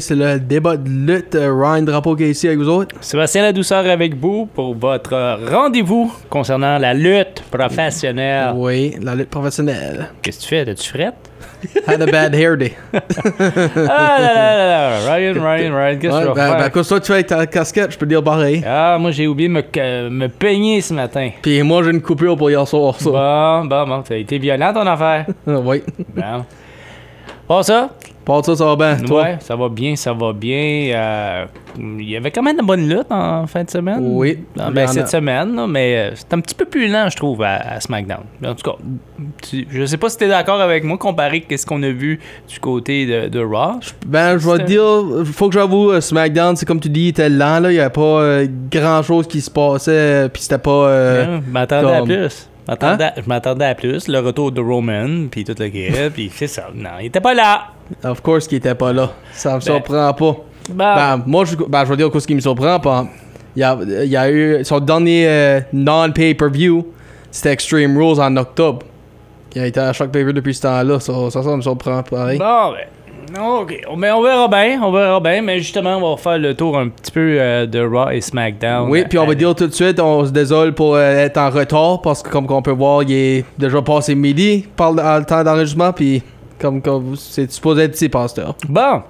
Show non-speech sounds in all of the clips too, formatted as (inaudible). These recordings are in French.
C'est le débat de lutte. euh, Ryan Drapeau qui est ici avec vous autres. Sébastien La Douceur avec vous pour votre rendez-vous concernant la lutte professionnelle. Oui, la lutte professionnelle. Qu'est-ce que tu fais? T'as-tu frette? Had a bad hair day. (laughs) Ah là là là là! Ryan, Ryan, Ryan, qu'est-ce que tu vas ben, ben, faire? à cause toi, tu fais avec ta casquette, je peux dire pareil. Ah, moi j'ai oublié de me, me peigner ce matin. Puis moi, j'ai une coupure pour hier soir, ça. Bon, bon, bon, ça a été violent ton affaire. (laughs) oui. Bon. Bon, ça? Ça, ça va bien. Toi? Ouais, ça va bien, ça va bien. Euh, il y avait quand même de bonnes luttes en fin de semaine. Oui. Ah, ben, en cette a. semaine, là, mais euh, c'est un petit peu plus lent, je trouve, à, à SmackDown. En tout cas, tu- je sais pas si tu es d'accord avec moi comparé à ce qu'on a vu du côté de, de Raw. Ben, je vais te dire, faut que j'avoue, euh, SmackDown, c'est comme tu dis, il était lent, là. Il y avait pas euh, grand chose qui se passait, puis c'était pas. euh, Hein, je m'attendais à plus. Je m'attendais à- Je m'attendais à plus. Le retour de Roman, puis tout le kit, puis c'est ça. Non, il était pas là. Of course, qui était pas là. Ça me Ben- surprend pas. Bon. Ben, moi, je, ben, je vais dire ce qui me surprend pas. Il y a, il y a eu son dernier euh, non-pay-per-view, c'était Extreme Rules en octobre. Il a été à chaque pay-per depuis ce temps-là, ça, ça, ça me surprend pareil. Bon, ben, ok. Mais on verra bien, on verra bien. Mais justement, on va faire le tour un petit peu euh, de Raw et SmackDown. Oui, puis on va Euh, dire tout de suite, on se désole pour euh, être en retard parce que comme on peut voir, il est déjà passé midi par le, le temps d'enregistrement, puis comme, comme c'est supposé être ici, pasteur. Bon.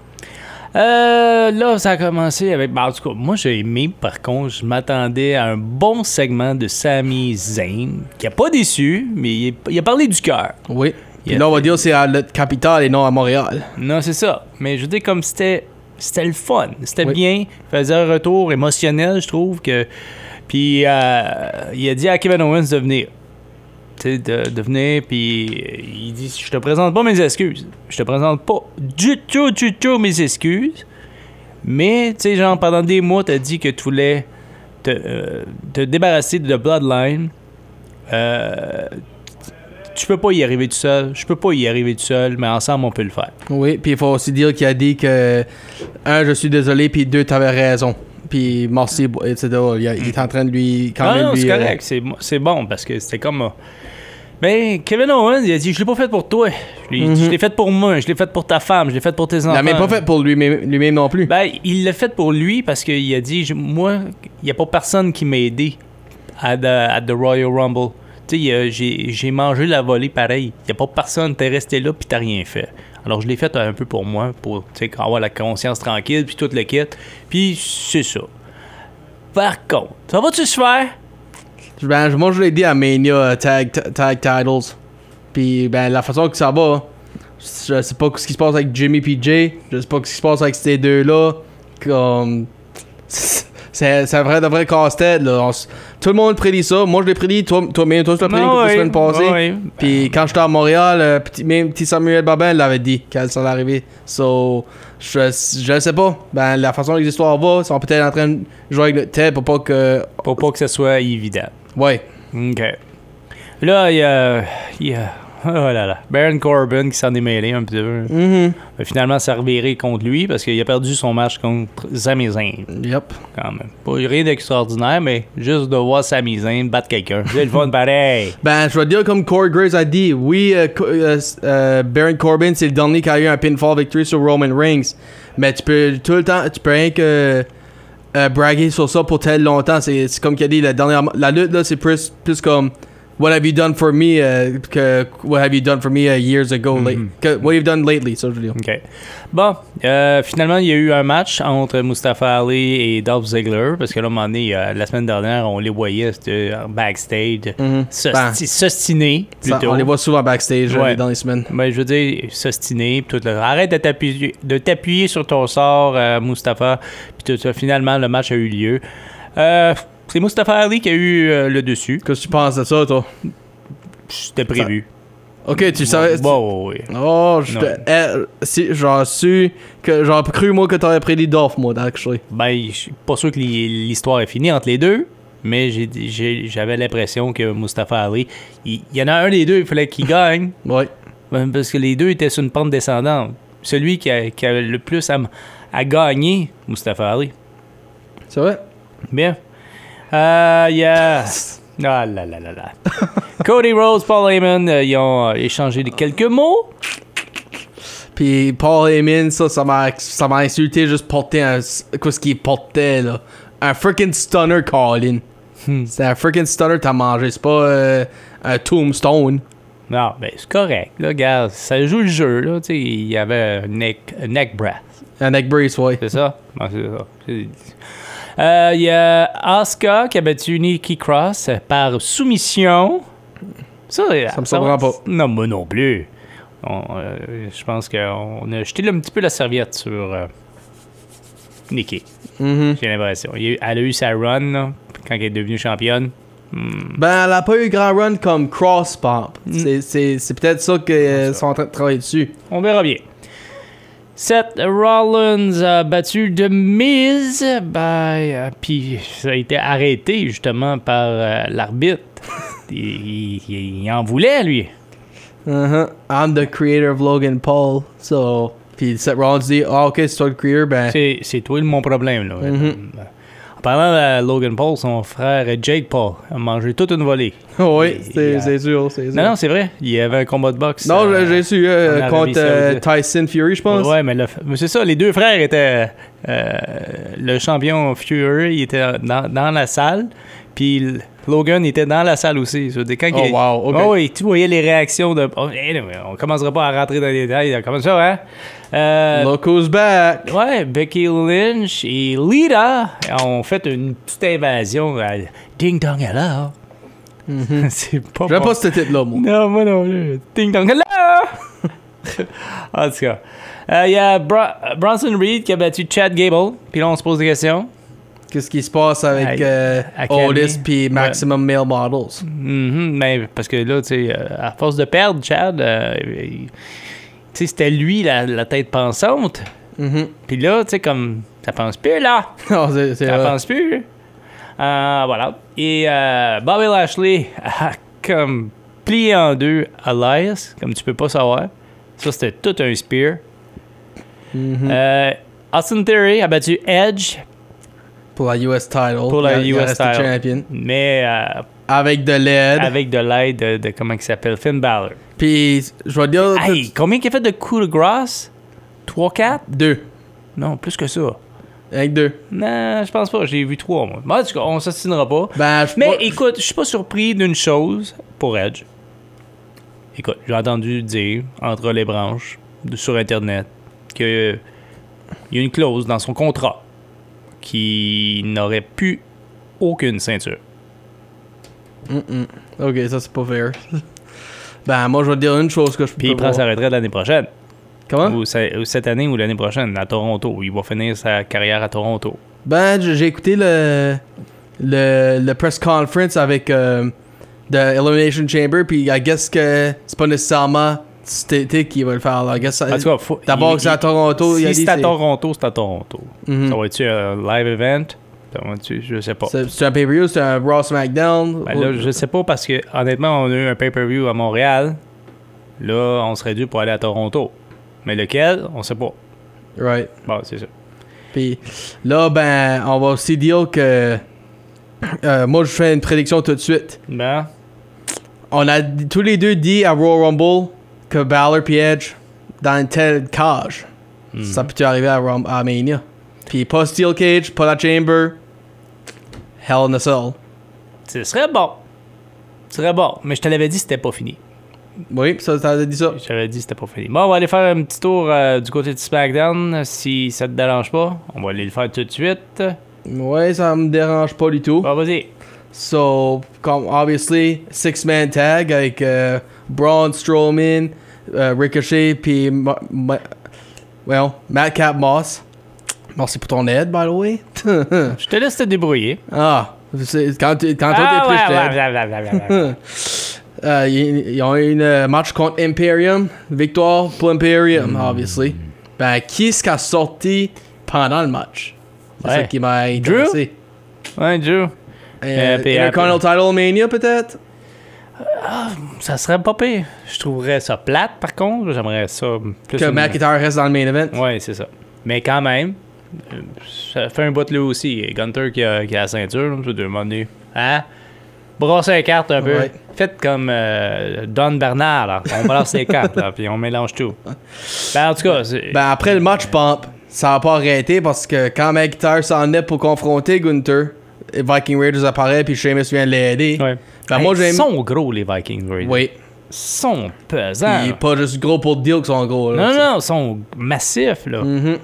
Euh, là, ça a commencé avec. ben, en tout cas, moi, j'ai aimé, par contre, je m'attendais à un bon segment de Sami Zayn, qui a pas déçu, mais il, il a parlé du cœur. Oui. Puis là, on va dire c'est à la capitale et non à Montréal. Non, c'est ça. Mais je veux dire, comme c'était. C'était le fun. C'était Oui. bien. Il faisait un retour émotionnel, je trouve. que Puis, euh, il a dit à Kevin Owens de venir. De, venir, puis il dit Je te présente pas mes excuses. Je te présente pas du tout, du tout mes excuses. Mais, tu sais, genre, pendant des mois, t'as dit que tu voulais te, euh, te débarrasser de Bloodline. Euh, tu peux pas y arriver tout seul. Je peux pas y arriver tout seul, mais ensemble, on peut le faire. Oui, puis il faut aussi dire qu'il a dit que, un, je suis désolé, puis deux, t'avais raison. Puis merci, etc. Il, il est en train de lui. Quand même non, lui, c'est euh, correct. C'est, c'est bon parce que c'était comme. euh, Ben, Kevin Owens, il a dit Je l'ai pas fait pour toi. Je l'ai, Mhm. je l'ai fait pour moi. Je l'ai fait pour ta femme. Je l'ai fait pour tes il enfants. l'a même pas fait pour lui-même lui-même non plus. Ben, il l'a fait pour lui parce qu'il a dit Moi, il n'y a pas personne qui m'a aidé à the, à the Royal Rumble. Tu sais, il j'ai, j'ai mangé la volée pareil. Il n'y a pas personne. T'es resté là puis t'as rien fait. Alors, je l'ai fait un peu pour moi, pour avoir la conscience tranquille puis tout le kit. Puis, c'est ça. Par contre, ça va-tu se faire? Ben, moi, je l'ai dit à Mania euh, Tag, tag Titles. Puis, ben, la façon que ça va, je sais pas ce qui se passe avec Jimmy PJ. Je sais pas ce qui se passe avec ces deux-là. Comme. C'est c'est un vrai, de vrai casse-tête, tout le monde prédit ça. Moi, je l'ai prédit. Toi, toi, même, toi, tu l'as prédit Ah une couple de oui, semaines passées. ah oui. Puis quand j'étais à Montréal, euh, petit, même petit Samuel Babin l'avait dit quand ça allait arriver. So, je, je sais pas. Ben, la façon dont les histoires vont, ils sont peut-être en train de jouer avec notre tête pour pas que. Pour pas que ce soit évident. Ouais. OK. Là, il y a. il y a- (laughs) Oh là là. Baron Corbin qui s'en est mêlé un petit peu. Mhm. Mais Finalement, ça reviré contre lui parce qu'il a perdu son match contre Sami Zayn. Yep. Quand même. Pas rien d'extraordinaire, mais juste de voir Sami Zayn battre quelqu'un. C'est le fun (laughs) pareil. Ben, je vais dire comme Corey Graves a dit, oui, euh, euh, euh, Baron Corbin, c'est le dernier qui a eu un pinfall victory sur Roman Reigns. Mais tu peux tout le temps, tu peux rien que braguer sur ça pour tel longtemps. C'est c'est comme qu'il a dit, la dernière, la lutte là, c'est plus, plus comme What have you done for me que What have you done for me uh, years ago? que what have you done lately? Ça, je. OK. Bon, euh, finalement, il y a eu un match entre Mustafa Ali et Dolph Ziggler parce que là, à un moment donné, euh, la semaine dernière, on les voyait euh, backstage, Mhm. s'ostiner plutôt. on les voit souvent backstage Ouais. dans les semaines. Ben, je veux dire, s'ostiner, le... Arrête de t'appuyer, sur ton sort, Mustapha, puis tout ça. Finalement, le match a eu lieu. Euh, C'est Mustafa Ali qui a eu euh, le dessus. Qu'est-ce que tu penses de ça, toi? C'était prévu. Ok, tu savais. Bon, ouais. Oh, je eh, si, j'en su que j'en cru moi que t'aurais pris les Dolphs, moi, actually. Ben, je suis pas sûr que l'hi- l'histoire est finie entre les deux, mais j'avais l'impression que Mustafa Ali, il il y en a un des deux, il fallait qu'il gagne, (laughs) Ouais. ben, parce que les deux étaient sur une pente descendante. Celui qui, a- qui avait le plus à, à gagner, Mustafa Ali. C'est vrai? Bien. Euh, Il y a. Ah là là là là. (laughs) Cody Rhodes, Paul Heyman, euh, ils ont euh, échangé de quelques mots. Puis Paul Heyman, ça, ça m'a, ça m'a insulté juste porter un. Qu'est-ce qu'il portait, là? Un freaking stunner, Colin. Hmm. C'est un freaking stunner t'as mangé, c'est pas euh, un tombstone. Non, ben c'est correct. Là, regarde, ça joue le jeu. Là, tu sais, il y avait un neck, un neck breath. Un neck brace, ouais. C'est ça? C'est ça. C'est- Euh, Il y a Asuka qui a battu Nikki Cross par soumission. Ça, me surprend pas. Non, moi non plus. Euh, je pense qu'on a jeté un petit peu la serviette sur euh, Nikki. Mhm. J'ai l'impression. Elle a eu sa run là, quand elle est devenue championne. Ben, elle a pas eu grand run comme Cross Pop. Mm. C'est, c'est, c'est peut-être ça qu'ils sont en train de travailler dessus. On verra bien. Seth Rollins a battu The Miz, ben, euh, puis ça a été arrêté justement par euh, l'arbitre. (laughs) il, il- il en voulait, lui. Uh-huh. I'm the creator of Logan Paul. So, puis Seth Rollins dit, ah, ok, c'est toi le creator, ben. C'est, c'est toi mon problème. Là. Mhm. En parlant de Logan Paul, son frère Jake Paul a mangé toute une volée. (laughs) oui, c'est, il a- c'est sûr. Non, non, c'est vrai. Il y avait un combat de boxe. Non, euh, j'ai su en euh, contre euh. Tyson Fury, je pense. Ouais, mais, mais c'est ça, les deux frères étaient. euh, le champion Fury il était dans, dans la salle, puis Logan était dans la salle aussi. Ça, quand Oh, il- wow, ok. Oh, oui, tu voyais les réactions de. oh, anyway, on commencera pas à rentrer dans les détails. Comment ça, hein? Euh, Look who's back. Ouais, Becky Lynch et Lita ont fait une petite invasion à Ding Dong Hello. (laughs) c'est pas J'aime pas ce titre-là, moi. Non, moi non plus. Ding dong, hello! (laughs) en tout cas, euh, il y a Bra- Bronson Reed qui a battu Chad Gable. Puis là, on se pose des questions. Qu'est-ce qui se passe avec euh. Otis puis Maximum Male Models? Mais parce que là, tu sais, euh, à force de perdre, Chad, euh, c'était lui la, la tête pensante. Mhm. Puis là, tu sais, comme ça pense plus, là. (laughs) C'est, c'est Ça vrai. pense plus. Euh, voilà. Et Bobby Lashley a (laughs) comme plié en deux Elias, comme tu peux pas savoir. Ça, c'était tout un spear. Mhm. Euh, Austin Theory a battu Edge, Pour la US title. Pour la Il- US title. champion. mais euh, Avec de l'aide. avec de l'aide de, de- comment il s'appelle, Finn Balor. Puis, je vais dire. Hey, combien qu'il a fait de coups de grâce? 3-4 Deux. Non, plus que ça. Avec deux. Non, je pense pas. J'ai vu 3, moi. Mais en tout cas, on s'assinera pas. Ben, je Mais écoute, je suis pas surpris d'une chose pour Edge. Écoute, j'ai entendu dire entre les branches sur Internet que il y a une clause dans son contrat qui n'aurait plus aucune ceinture. Ok, ça c'est pas fair. (laughs) ben, moi je vais te dire une chose que je peux Puis il prend voir. sa retraite l'année prochaine. Comment? Ou, ce- ou cette année ou l'année prochaine à Toronto. Il va finir sa carrière à Toronto. Ben, j'ai écouté le, le, le press conference avec euh, The Elimination Chamber, puis I guess que c'est pas nécessairement cet été qu'il va le faire. I guess ça- En tout cas, faut- D'abord que c'est à Toronto, Si c'est à Toronto, c'est à Toronto. Mhm. Ça va être un live event? Je sais pas. c'est c'est un pay-per-view, c'est un Raw SmackDown? Ben là, je sais pas parce que honnêtement, on a eu un pay-per-view à Montréal. Là, on serait dû pour aller à Toronto. Mais lequel, on sait pas. Right. Bon, c'est ça. Puis là, ben, on va aussi dire que. (clears throat) euh, moi, je fais une prédiction tout de suite. Ben, On a tous les deux dit à Royal Rumble que Balor Edge dans une telle cage. Hmm. Ça peut arriver à, Rum- à Mania? Puis pas Steel Cage, pas la Chamber. Hell in a Cell. ce serait bon. Ce serait bon. Mais je te l'avais dit, c'était pas fini. Oui, ça, t'as dit ça. Je t'avais dit, c'était pas fini. Bon, on va aller faire un petit tour euh, du côté de SmackDown, si ça te dérange pas. On va aller le faire tout de suite. Ouais, ça me dérange pas du tout. Bon, vas-y. So, comme obviously, six-man tag avec euh, Braun Strowman, euh, Ricochet, puis Ma- Ma- well, Madcap Moss. Merci pour ton aide, by the way. (laughs) Je te laisse te débrouiller. ah, Quand, quand toi Ah, ouais, plus, ouais, ouais, ouais, ouais, ouais, ouais. (laughs) Euh, ils, ils ont eu une euh, match contre Imperium. Victoire pour Imperium, Hmm. obviously. Ben, qui est-ce qui a sorti pendant le match? C'est Ouais. ça qui m'a intéressé. Ouais, Drew. Euh, puis Intercontinental Title Mania, peut-être? Ça serait pas pire. Je trouverais ça plate, par contre. J'aimerais ça plus. Que une- McIntyre reste dans le main event. Ouais, c'est ça. Mais quand même, ça fait un bout de lui aussi. Et Gunter qui a, qui a la ceinture, je vais demander. Hein? Brassez les cartes un peu. Ouais. Faites comme euh, Don Bernard, là. On brasse les cartes, là, puis on mélange tout. Ben, en tout cas, c'est. Ben, après le match pump, ça a pas arrêté parce que quand McIntyre s'en est pour confronter Gunther, Viking Raiders apparaît puis Sheamus vient l'aider. ouais. Ben, Hey, moi, j'aime. Ils sont gros, les Vikings, Raiders. Oui. Ils sont pesants. Là. pas juste gros pour deal qu'ils sont gros. là, Non, non, ils sont massifs, là. Mhm.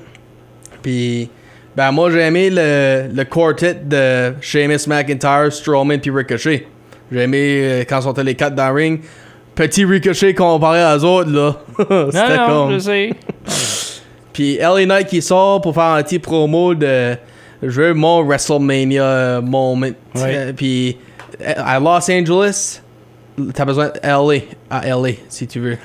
Puis, ben moi j'ai aimé le, le quartet de Sheamus, McIntyre, Strowman puis Ricochet. J'ai aimé euh, quand sont les quatre dans le ring. Petit Ricochet comparé aux autres là. (laughs) C'était non, comme. je sais. (laughs) Puis LA Knight qui sort pour faire un petit promo de je veux mon WrestleMania moment. Ouais. Euh, Puis euh, à Los Angeles, t'as besoin de LA à LA si tu veux.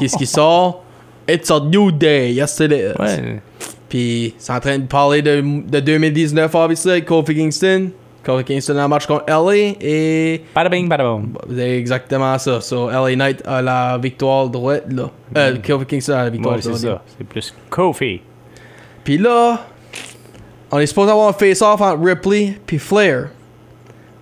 Qu'est-ce qui sort? It's a new day. Yes it is. Ouais. Puis c'est en train de parler de, de 2019, obviously, avec Kofi Kingston. Kofi Kingston a un match contre LA et Bada bing, bada boom. c'est exactement ça. So LA Knight a la victoire droite là. Euh, Kofi Kingston a la victoire Ouais, c'est droite. ça. C'est plus Kofi. Puis là, on est supposé avoir un face-off entre Ripley puis Flair.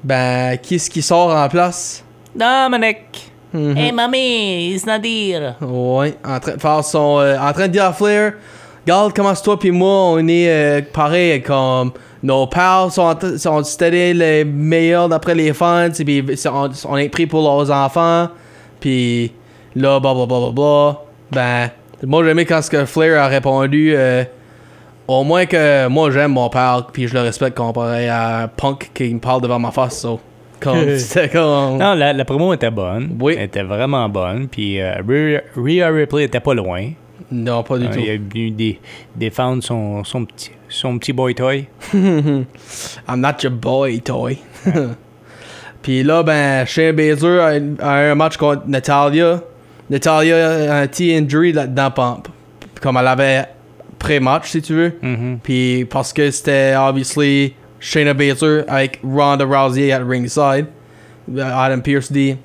Ben, qui est-ce qui sort en place? Dominic. Mhm. Hey, mamie, it's Nadir. Ouais, en train de faire son. euh, en train de dire à Flair, regarde comment c'est toi puis moi, on est euh, pareil comme. Nos pals sont, sont les meilleurs d'après les fans, et puis on, on est pris pour leurs enfants, puis là, bla bla bla bla bla. Ben, moi j'ai aimé quand ce que Flair a répondu, euh, au moins que moi j'aime mon père, puis je le respecte comparé à un punk qui me parle devant ma face, so. Comme, (laughs) c'était comme. Non, la, la promo était bonne. Oui. Elle était vraiment bonne. Puis euh, Rhea Ripley était pas loin. Non, pas du Euh, tout. il a venu dé- défendre son, son, petit, son petit boy toy. (laughs) I'm not your boy, toy. (laughs) Puis là, ben, Shane Baszler a, a un match contre Natalia. Natalia a un petit injury là-dedans, pump. Comme elle avait pré-match, si tu veux. Mhm. Puis parce que c'était, obviously, Shayna Baszler avec Ronda Rousey à ringside. Ben, Adam Pierce dit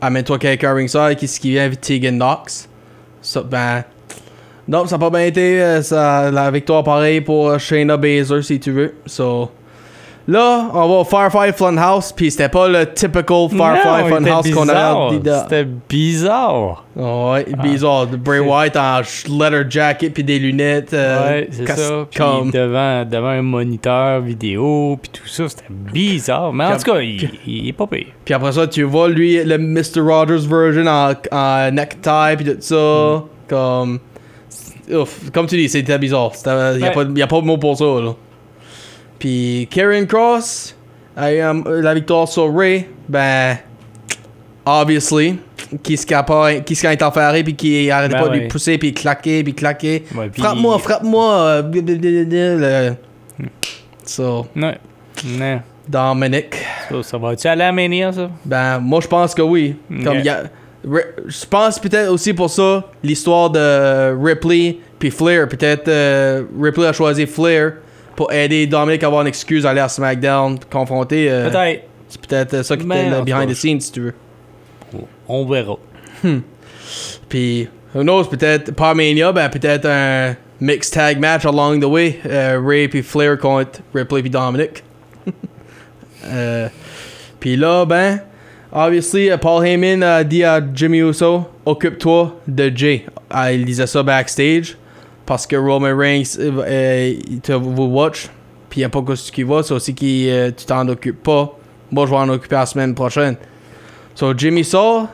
Amène-toi quelqu'un à ringside, qui ce qui vient Tegan Knox. Ça, ben. Non, ça n'a pas bien été euh, ça, la victoire pareille pour euh, Shayna Baszler, si tu veux. So. Là, on va au Firefly Funhouse, puis c'était pas le typical Firefly Non, Funhouse qu'on a de- C'était bizarre. Ouais, bizarre. Bray Wyatt en leather jacket puis des lunettes. euh, ouais, c'est ça. Puis devant, devant un moniteur vidéo, puis tout ça, c'était bizarre. Mais en tout cas, il, il est pas pire. Puis après ça, tu vois lui, le Mr. Rogers version en, en necktie puis tout ça. Comme. Ouf, comme tu dis, c'était bizarre. Il n'y a, Ouais. pas- y a pas de mot pour ça, là. Puis Karen Cross a eu um, la victoire sur Ray. Ben. Obviously. Qui se pas, qui se interféré puis qui arrêtait Ben pas de lui pousser puis claquer puis claquer. Ouais, frappe-moi, frappe-moi. euh, le- So, Ouais. Non. Dominic. Ça, ça va-tu aller à Mania, ça? Ben, moi, je pense que oui. Comme y a- je pense peut-être aussi pour ça, l'histoire de Ripley puis Flair. Peut-être euh, Ripley a choisi Flair pour aider Dominic à avoir une excuse à aller à SmackDown, confronter. euh, Peut-être. C'est peut-être euh, ça qui Mais était en le tout behind cas, the scenes, si tu veux. On verra. Puis, who knows, peut-être, pas Mania, ben peut-être un mixed tag match along the way. Euh, Ray puis Flair contre Ripley puis Dominic. (laughs) euh, puis là, ben, obviously, euh, Paul Heyman a dit à Jimmy Uso, occupe-toi de Jay. Ah, il disait ça backstage parce que Roman Reigns, euh, euh, il te vous watch. Puis il n'y a pas que ce qui va, c'est aussi que euh, tu t'en occupes pas. Moi, je vais en occuper la semaine prochaine. So, Jimmy sort.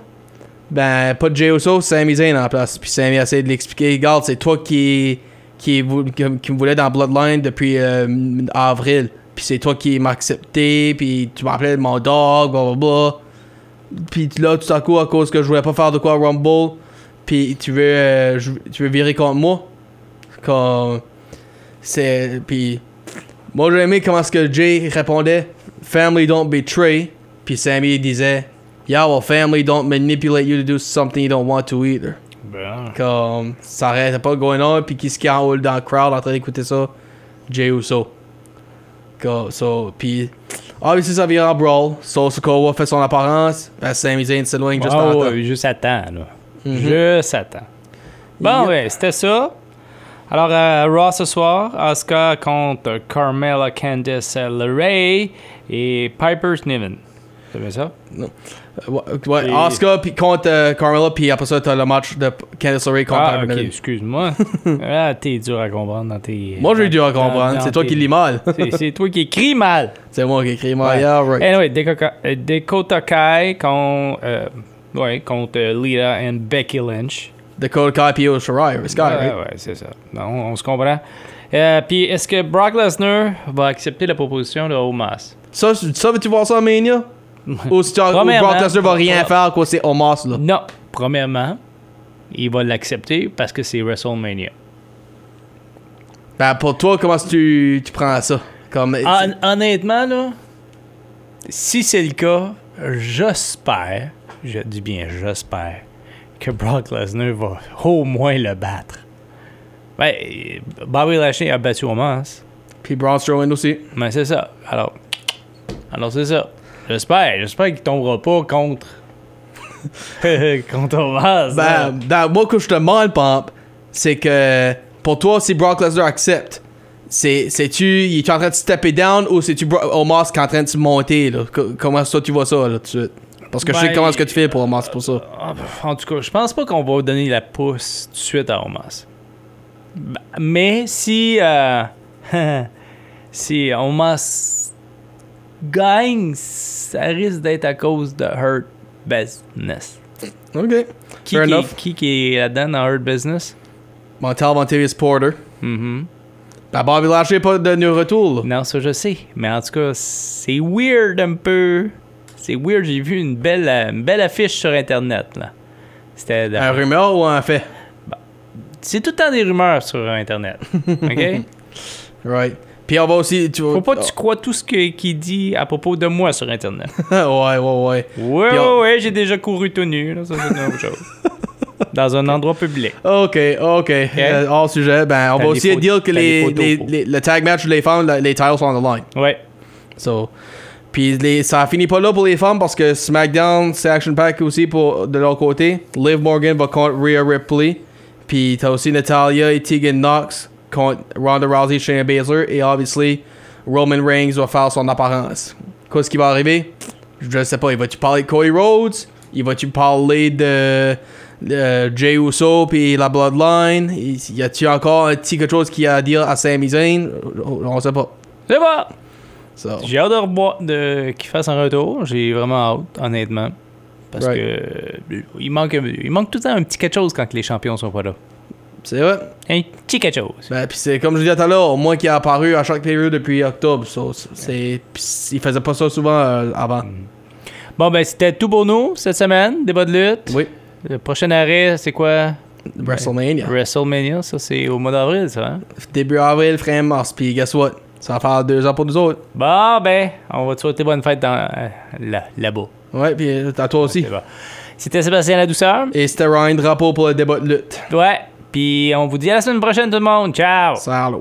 Ben, pas de Jey Uso, Sami Zayn en place. Puis Sami a essayé de l'expliquer. Regarde, c'est toi qui, qui, qui, me voulais dans Bloodline depuis avril. Puis c'est toi qui m'as accepté. Puis tu m'appelais mon dog, blablabla. Puis là, tout à coup, à cause que je voulais pas faire de quoi Rumble. Puis tu veux, euh, tu veux virer contre moi. Comme. C'est. Puis. Moi, j'ai aimé comment ce que Jay répondait. family don't betray. Puis Sammy disait, yeah, well, family don't manipulate you to do something you don't want to either. Bon. Comme, ça arrêtait pas going on. Puis qui se en haut dans le crowd en train d'écouter ça? Jay Uso. Comme, so, puis, obviously, ça vient en brawl. So, Sokoa fait son apparence. Ben, Sami Zayn s'éloigne juste ouais, temps. juste à temps, là. Mhm. Juste à temps. Bon, Yep. ouais, c'était ça. Alors, à Raw ce soir, Asuka contre Carmella Candice LeRae et Piper Niven. C'est bien ça? Ouais, ouais, Et- Asuka puis contre euh, Carmella. Puis après ça, t'as le match de Candice LeRae contre Ah, Piper excuse-moi. (laughs) ah, t'es dur à comprendre dans tes. Moi, j'ai dû à comprendre. C'est toi qui lis mal. (laughs) C'est- toi qui écris mal. C'est moi qui écris mal. Ouais. Yeah, right. Anyway, Dakota, euh, Kai contre, euh, ouais, contre euh, Lita et Becky Lynch. Dakota Kai puis Io Shirai. Sky, ouais, right? ouais, c'est ça. Non, on se comprend. Euh, Puis, est-ce que Brock Lesnar va accepter la proposition de Omas? Ça, ça veux-tu voir ça à Mania? ou si Brock Lesnar va rien faire quoi c'est Omos là. Non. Premièrement, il va l'accepter parce que c'est WrestleMania. Ben pour toi, comment tu, tu prends ça? Comme, Hon- honnêtement, là, si c'est le cas, j'espère, je dis bien j'espère, que Brock Lesnar va au moins le battre. Ben, Bobby Lashley a battu Omas. Puis Braun Strowman aussi. Mais c'est ça. Alors, alors c'est ça. J'espère. J'espère qu'il tombera pas contre. (laughs) contre Omas. Ben, là. ben, moi, que je te demande, Pomp, c'est que pour toi, si Brock Lesnar accepte, c'est, c'est-tu, il est en train de stepper down ou c'est-tu Omos qui est en train de se monter là? Co- Comment ça tu vois ça là tout de suite? Parce que je sais Ben, comment est-ce que tu fais pour Omos pour ça. Ah, En tout cas, je pense pas qu'on va donner la pousse tout de suite à Omas. Ben, Mais si. euh, (laughs) si Omas gagne, ça risque d'être à cause de Hurt Business. Ok. Qui, Fair qui, enough. qui, qui est là-dedans dans Hurt Business? Montel Porter. Mhm. Ben, Bobby Lashley n'est pas de retour. Non, ça je sais. Mais en tout cas, c'est weird un peu. C'est weird. J'ai vu une belle, euh, une belle affiche sur Internet. là. C'était. de- Un rumeur ou un fait? C'est tout le temps des rumeurs sur Internet. (laughs) OK? Right. Puis on va aussi. Tu, Faut pas que tu crois tout ce que- qu'il dit à propos de moi sur Internet. (laughs) ouais, ouais, ouais. Ouais, Puis ouais, on- ouais, j'ai déjà couru tout nu. Là, ça, c'est une autre chose. (laughs) Dans un endroit public. Ok, ok. Euh, hors sujet, ben, on va aussi dire que les, les- les- le tag match les la- les titles sont on the line. Ouais. So, puis les, ça finit pas là pour les femmes parce que SmackDown, c'est Action Pack aussi pour, de leur côté. Liv Morgan va contre Rhea Ripley. Puis t'as aussi Natalia et Tegan Knox contre Ronda Rousey, Shayna Baszler. Et obviously, Roman Reigns va faire son apparence. Qu'est-ce qui va arriver? Je sais pas. Il va-tu parler de Cody Rhodes? Il va-tu parler de, Jey Uso puis la Bloodline? Y y a-tu encore un petit quelque chose qui a à dire à Sami Zayn? On sait pas. C'est bon. So. J'ai hâte de, de qu'il fasse un retour. J'ai vraiment hâte, honnêtement. Parce Right. que euh, il manque, il manque tout le temps un petit quelque chose quand les champions sont pas là. C'est vrai. Un petit quelque chose. Ben, puis c'est comme je disais tout à l'heure, au moins qui a apparu à chaque période depuis octobre. So, c'est, il faisait pas ça souvent euh, avant. Bon, ben, c'était tout pour nous cette semaine. Débat de lutte. Oui, Le prochain arrêt, c'est quoi? WrestleMania. WrestleMania. Ça, c'est au mois d'avril, ça. Hein? Début avril, fin mars. Puis guess what? Ça va faire deux ans pour nous autres. Bon, ben, on va te souhaiter bonne fête dans, euh, là, là-bas. Ouais, puis euh, à toi aussi. C'est bon. C'était Sébastien La Douceur. Et c'était Ryan Drapeau pour le débat de lutte. Ouais. Puis on vous dit à la semaine prochaine, tout le monde. Ciao! Salut.